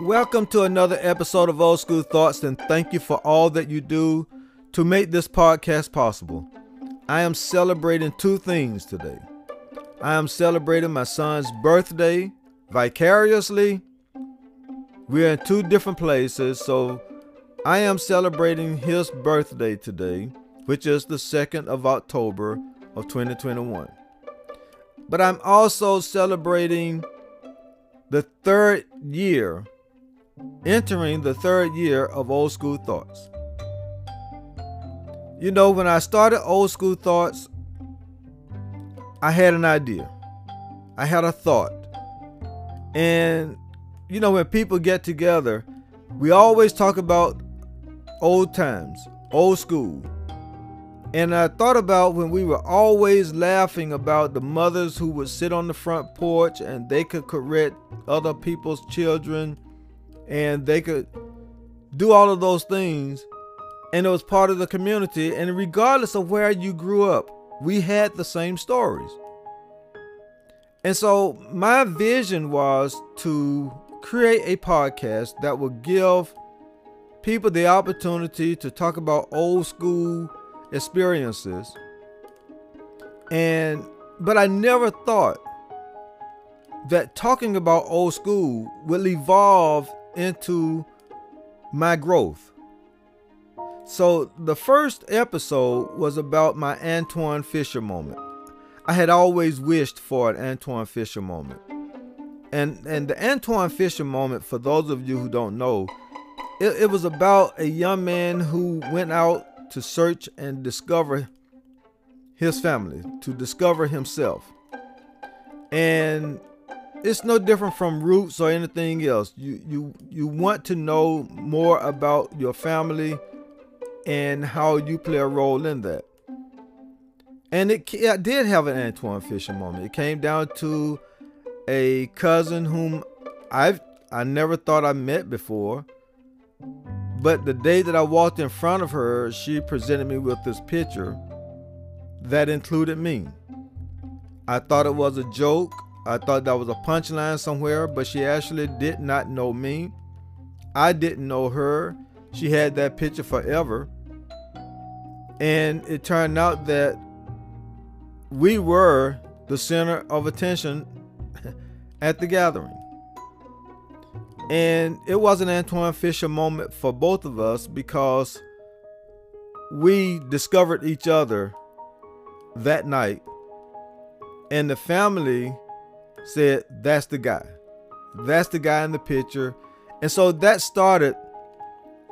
Welcome to another episode of Old School Thoughts, and thank you for all that you do to make this podcast possible. I am celebrating two things today. I am celebrating my son's birthday vicariously. We're in two different places, so I am celebrating his birthday today, which is the 2nd of October of 2021. But I'm also celebrating the third year, entering the third year of Old School Thoughts. You know, when I started Old School Thoughts, I had an idea, I had a thought. And, you know, when people get together, we always talk about old times, old school. And I thought about when we were always laughing about the mothers who would sit on the front porch and they could correct other people's children and they could do all of those things. And it was part of the community. And regardless of where you grew up, we had the same stories. And so my vision was to create a podcast that would give people the opportunity to talk about old school experiences. And but I never thought that talking about old school will evolve into my growth. So the first episode was about my Antwone Fisher moment. I had always wished for an Antwone Fisher moment. And and the Antwone Fisher moment, for those of you who don't know, it, it was about a young man who went out to search and discover his family, to discover himself. And it's no different from roots or anything else. You you you want to know more about your family and how you play a role in that. And it, it did have an Antwone Fisher moment. It came down to a cousin whom I've I never thought I met before. But the day that I walked in front of her, she presented me with this picture that included me. I thought it was a joke. I thought that was a punchline somewhere, but she actually did not know me. I didn't know her. She had that picture forever. And it turned out that we were the center of attention at the gathering. And it was an Antwone Fisher moment for both of us because we discovered each other that night. And the family said, That's the guy. That's the guy in the picture. And so that started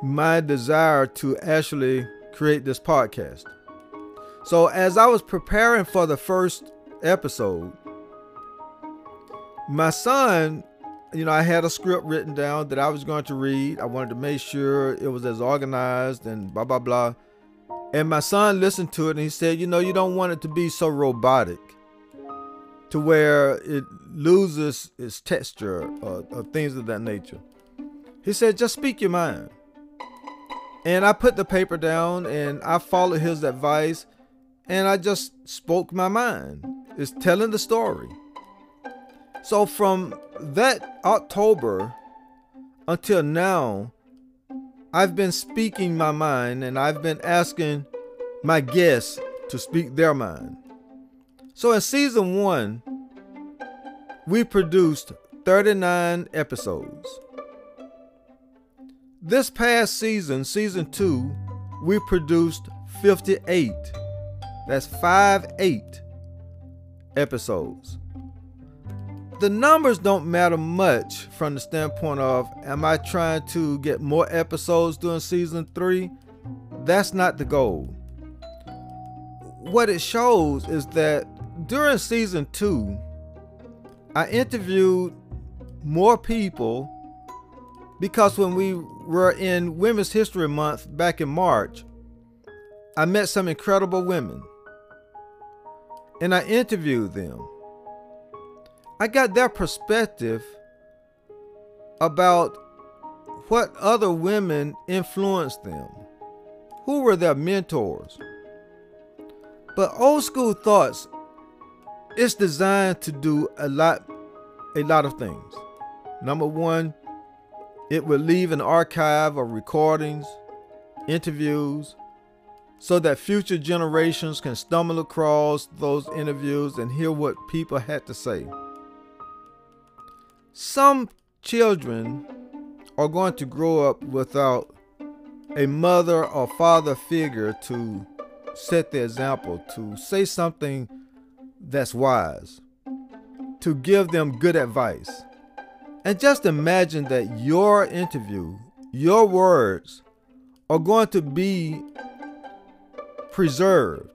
my desire to actually create this podcast. So as I was preparing for the first episode, my son, you know, I had a script written down that I was going to read. I wanted to make sure it was as organized and blah blah blah. And my son listened to it and he said, "You know, you don't want it to be so robotic to where it loses its texture or, or things of that nature." He said, "Just speak your mind." And I put the paper down and I followed his advice and I just spoke my mind. It's telling the story. So from that October until now, I've been speaking my mind and I've been asking my guests to speak their mind. So in season one, we produced 39 episodes. This past season, season two, we produced 58. That's 5 8 episodes. The numbers don't matter much from the standpoint of am I trying to get more episodes during season three? That's not the goal. What it shows is that during season two, I interviewed more people because when we were in Women's History Month back in March, I met some incredible women and I interviewed them. I got their perspective about what other women influenced them. Who were their mentors? But old school thoughts is designed to do a lot a lot of things. Number 1, It will leave an archive of recordings, interviews, so that future generations can stumble across those interviews and hear what people had to say. Some children are going to grow up without a mother or father figure to set the example, to say something that's wise, to give them good advice. And just imagine that your interview, your words, are going to be preserved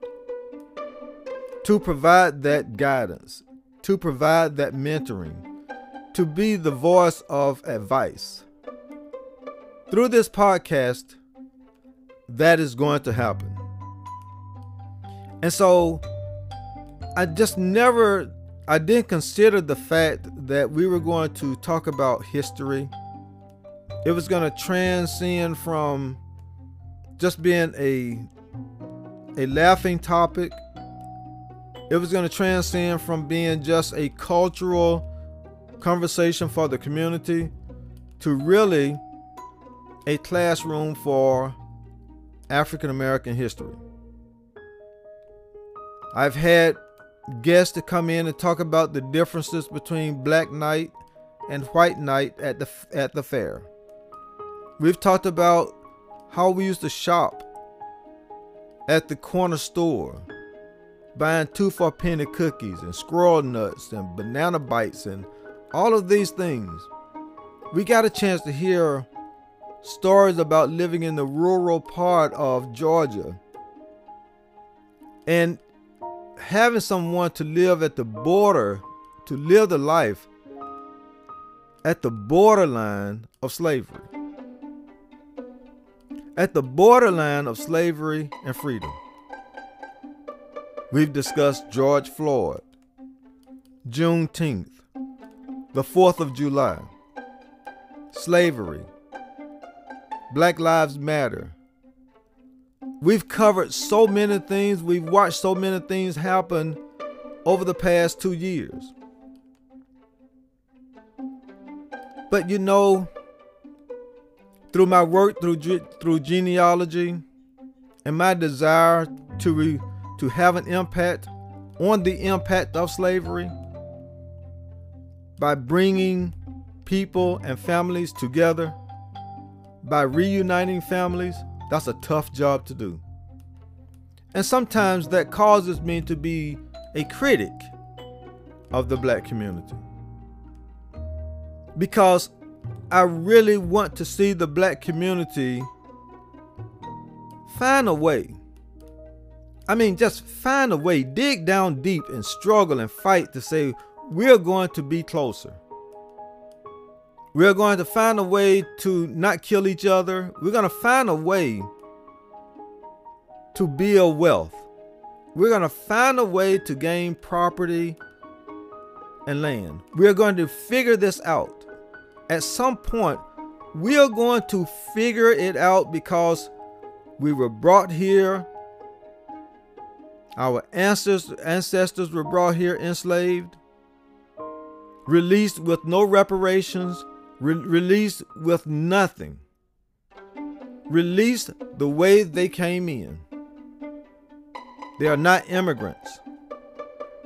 to provide that guidance, to provide that mentoring, to be the voice of advice. Through this podcast, that is going to happen. And so I just never I didn't consider the fact that we were going to talk about history. It was going to transcend from just being a a laughing topic. It was going to transcend from being just a cultural conversation for the community to really a classroom for African American history. I've had guests to come in and talk about the differences between black night and white night at the at the fair. We've talked about how we used to shop at the corner store, buying two for a penny cookies and squirrel nuts and banana bites and all of these things. We got a chance to hear stories about living in the rural part of Georgia and having someone to live at the border, to live the life at the borderline of slavery. At the borderline of slavery and freedom. We've discussed George Floyd, Juneteenth, the 4th of July, slavery, Black Lives Matter. We've covered so many things, we've watched so many things happen over the past two years. But you know, through my work through through genealogy and my desire to re, to have an impact on the impact of slavery by bringing people and families together by reuniting families, that's a tough job to do. And sometimes that causes me to be a critic of the black community. Because I really want to see the black community find a way. I mean, just find a way, dig down deep and struggle and fight to say, we're going to be closer. We're going to find a way to not kill each other. We're going to find a way to build wealth. We're going to find a way to gain property and land. We're going to figure this out. At some point, we are going to figure it out because we were brought here. Our ancestors, ancestors were brought here enslaved, released with no reparations, re- released with nothing, released the way they came in. They are not immigrants.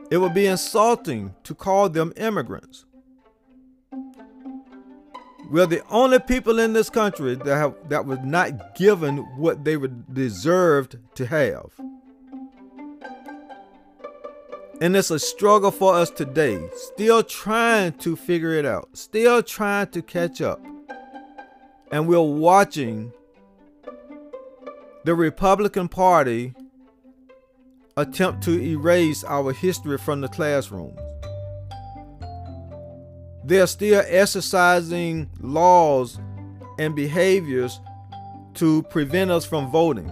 It would be insulting to call them immigrants. We're the only people in this country that have that was not given what they would deserved to have. And it's a struggle for us today, still trying to figure it out, still trying to catch up. And we're watching the Republican Party attempt to erase our history from the classrooms. They're still exercising laws and behaviors to prevent us from voting.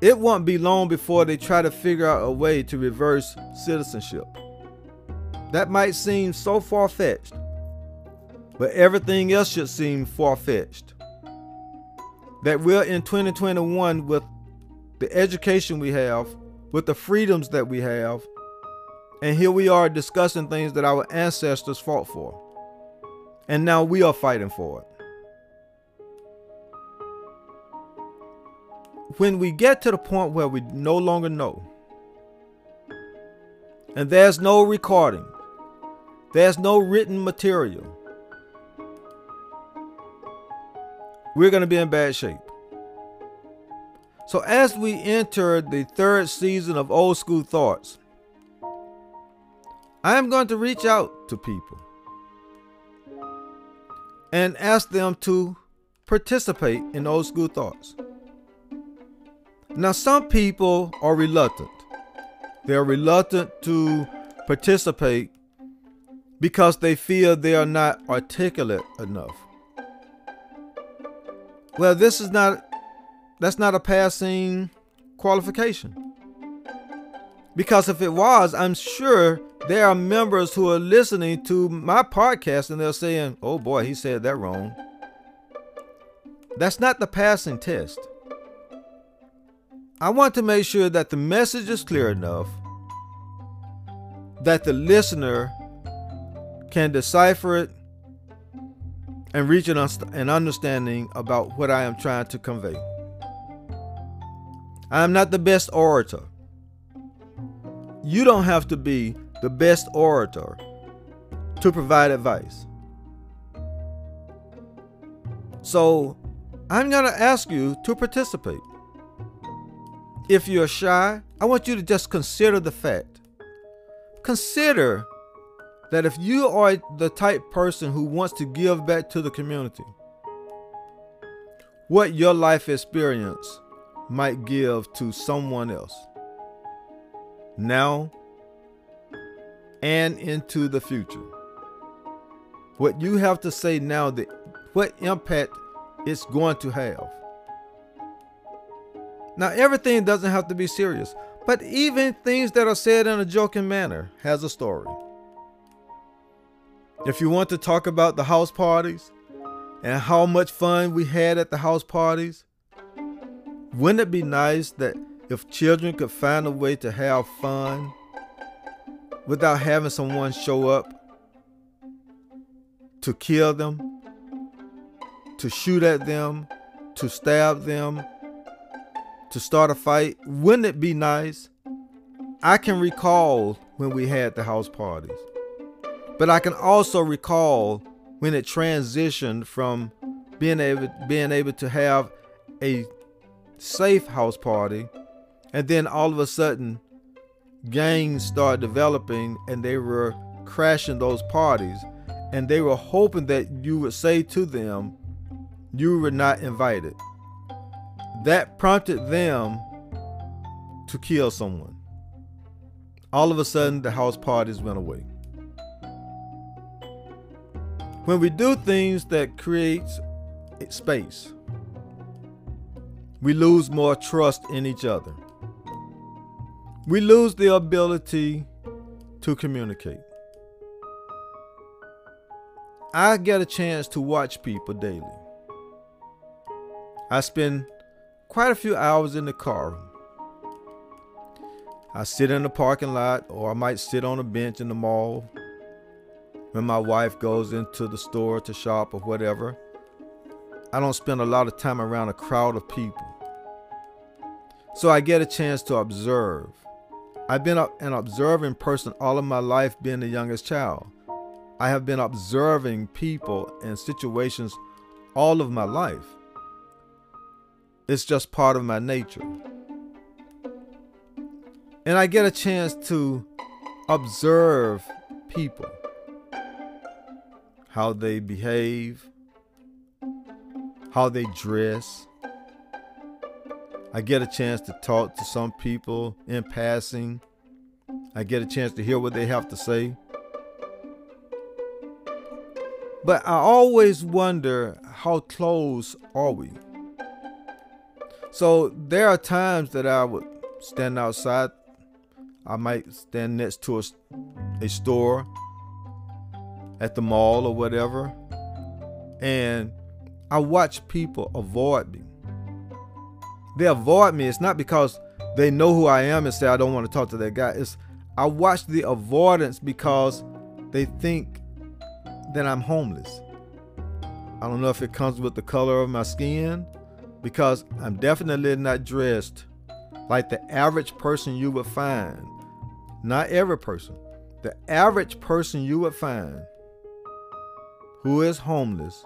It won't be long before they try to figure out a way to reverse citizenship. That might seem so far fetched, but everything else should seem far fetched. That we're in 2021 with the education we have, with the freedoms that we have, and here we are discussing things that our ancestors fought for. And now we are fighting for it. When we get to the point where we no longer know, and there's no recording, there's no written material, we're going to be in bad shape. So, as we enter the third season of Old School Thoughts, I am going to reach out to people and ask them to participate in Old School Thoughts. Now, some people are reluctant. They're reluctant to participate because they feel they are not articulate enough. Well, this is not that's not a passing qualification. Because if it was, I'm sure there are members who are listening to my podcast and they're saying, oh boy, he said that wrong. That's not the passing test. I want to make sure that the message is clear enough that the listener can decipher it and reach an, understanding about what I am trying to convey. I am not the best orator. You don't have to be the best orator to provide advice. So I'm going to ask you to participate. If you're shy, I want you to just consider the fact. Consider that if you are the type person who wants to give back to the community, what your life experience might give to someone else. Now and into the future. What you have to say now, that what impact it's going to have. Now, everything doesn't have to be serious, but even things that are said in a joking manner has a story. If you want to talk about the house parties and how much fun we had at the house parties, wouldn't it be nice that if children could find a way to have fun without having someone show up to kill them, to shoot at them, to stab them, to start a fight? Wouldn't it be nice? I can recall when we had the house parties, but I can also recall when it transitioned from being able being able to have a safe house party, and then all of a sudden, gangs started developing and they were crashing those parties, and they were hoping that you would say to them, You were not invited. That prompted them to kill someone. All of a sudden, the house parties went away. When we do things that creates space, we lose more trust in each other. We lose the ability to communicate. I get a chance to watch people daily. I spend quite a few hours in the car. I sit in the parking lot or I might sit on a bench in the mall when my wife goes into the store to shop or whatever. I don't spend a lot of time around a crowd of people. So I get a chance to observe. I've been an observing person all of my life, being the youngest child. I have been observing people and situations all of my life. It's just part of my nature. And I get a chance to observe people, how they behave, how they dress, I get a chance to talk to some people in passing. I get a chance to hear what they have to say. But I always wonder how close are we? So there are times that I would stand outside. I might stand next to a, a store at the mall or whatever. And I watch people avoid me they avoid me. It's not because they know who I am and say I don't want to talk to that guy. It's I watch the avoidance because they think that I'm homeless. I don't know if it comes with the color of my skin because I'm definitely not dressed like the average person you would find. Not every person. The average person you would find who is homeless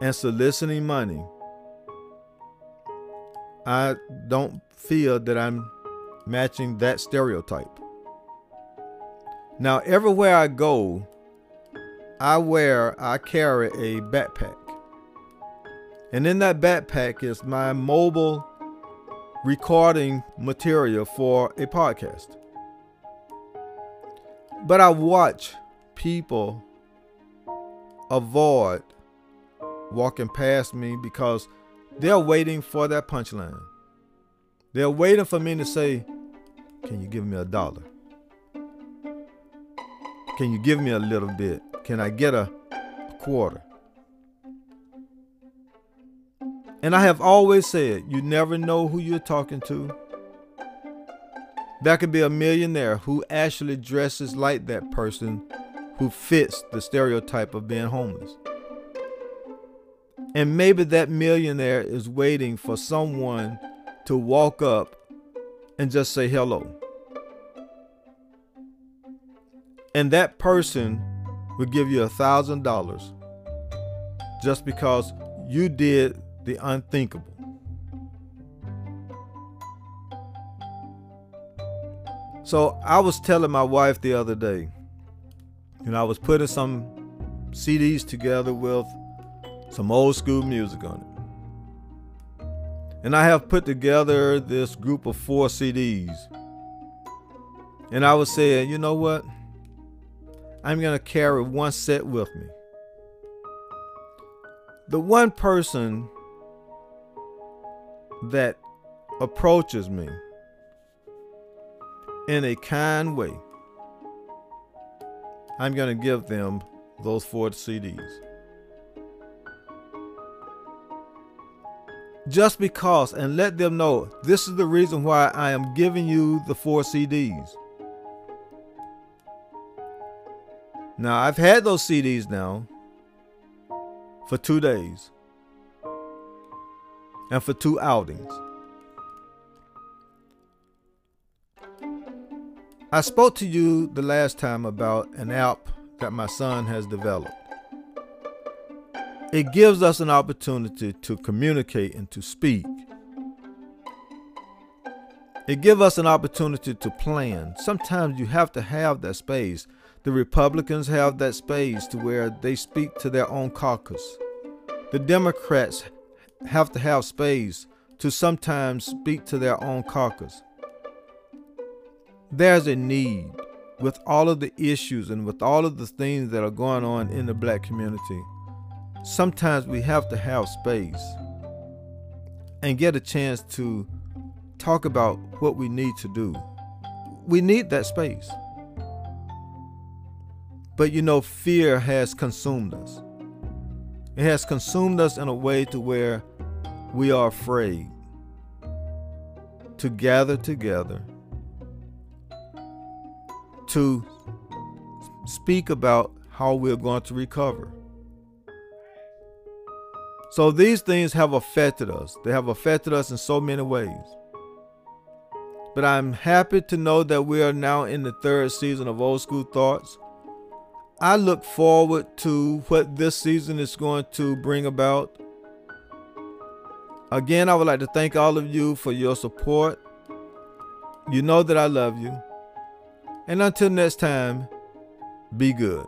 and soliciting money. I don't feel that I'm matching that stereotype. Now, everywhere I go, I wear, I carry a backpack. And in that backpack is my mobile recording material for a podcast. But I watch people avoid walking past me because they're waiting for that punchline. They're waiting for me to say, Can you give me a dollar? Can you give me a little bit? Can I get a, quarter? And I have always said, you never know who you're talking to. That could be a millionaire who actually dresses like that person who fits the stereotype of being homeless. And maybe that millionaire is waiting for someone to walk up and just say hello. And that person will give you a thousand dollars just because you did the unthinkable. So I was telling my wife the other day, and I was putting some CDs together with some old school music on it. And I have put together this group of four CDs. And I was saying, you know what? I'm going to carry one set with me. The one person that approaches me in a kind way, I'm going to give them those four CDs. Just because, and let them know this is the reason why I am giving you the four CDs. Now, I've had those CDs now for two days and for two outings. I spoke to you the last time about an app that my son has developed. It gives us an opportunity to communicate and to speak. It gives us an opportunity to plan. Sometimes you have to have that space. The Republicans have that space to where they speak to their own caucus. The Democrats have to have space to sometimes speak to their own caucus. There's a need with all of the issues and with all of the things that are going on in the black community. Sometimes we have to have space and get a chance to talk about what we need to do. We need that space. But you know, fear has consumed us. It has consumed us in a way to where we are afraid to gather together to speak about how we're going to recover. So these things have affected us. They have affected us in so many ways. But I'm happy to know that we are now in the third season of Old School Thoughts. I look forward to what this season is going to bring about. Again, I would like to thank all of you for your support. You know that I love you. And until next time, be good.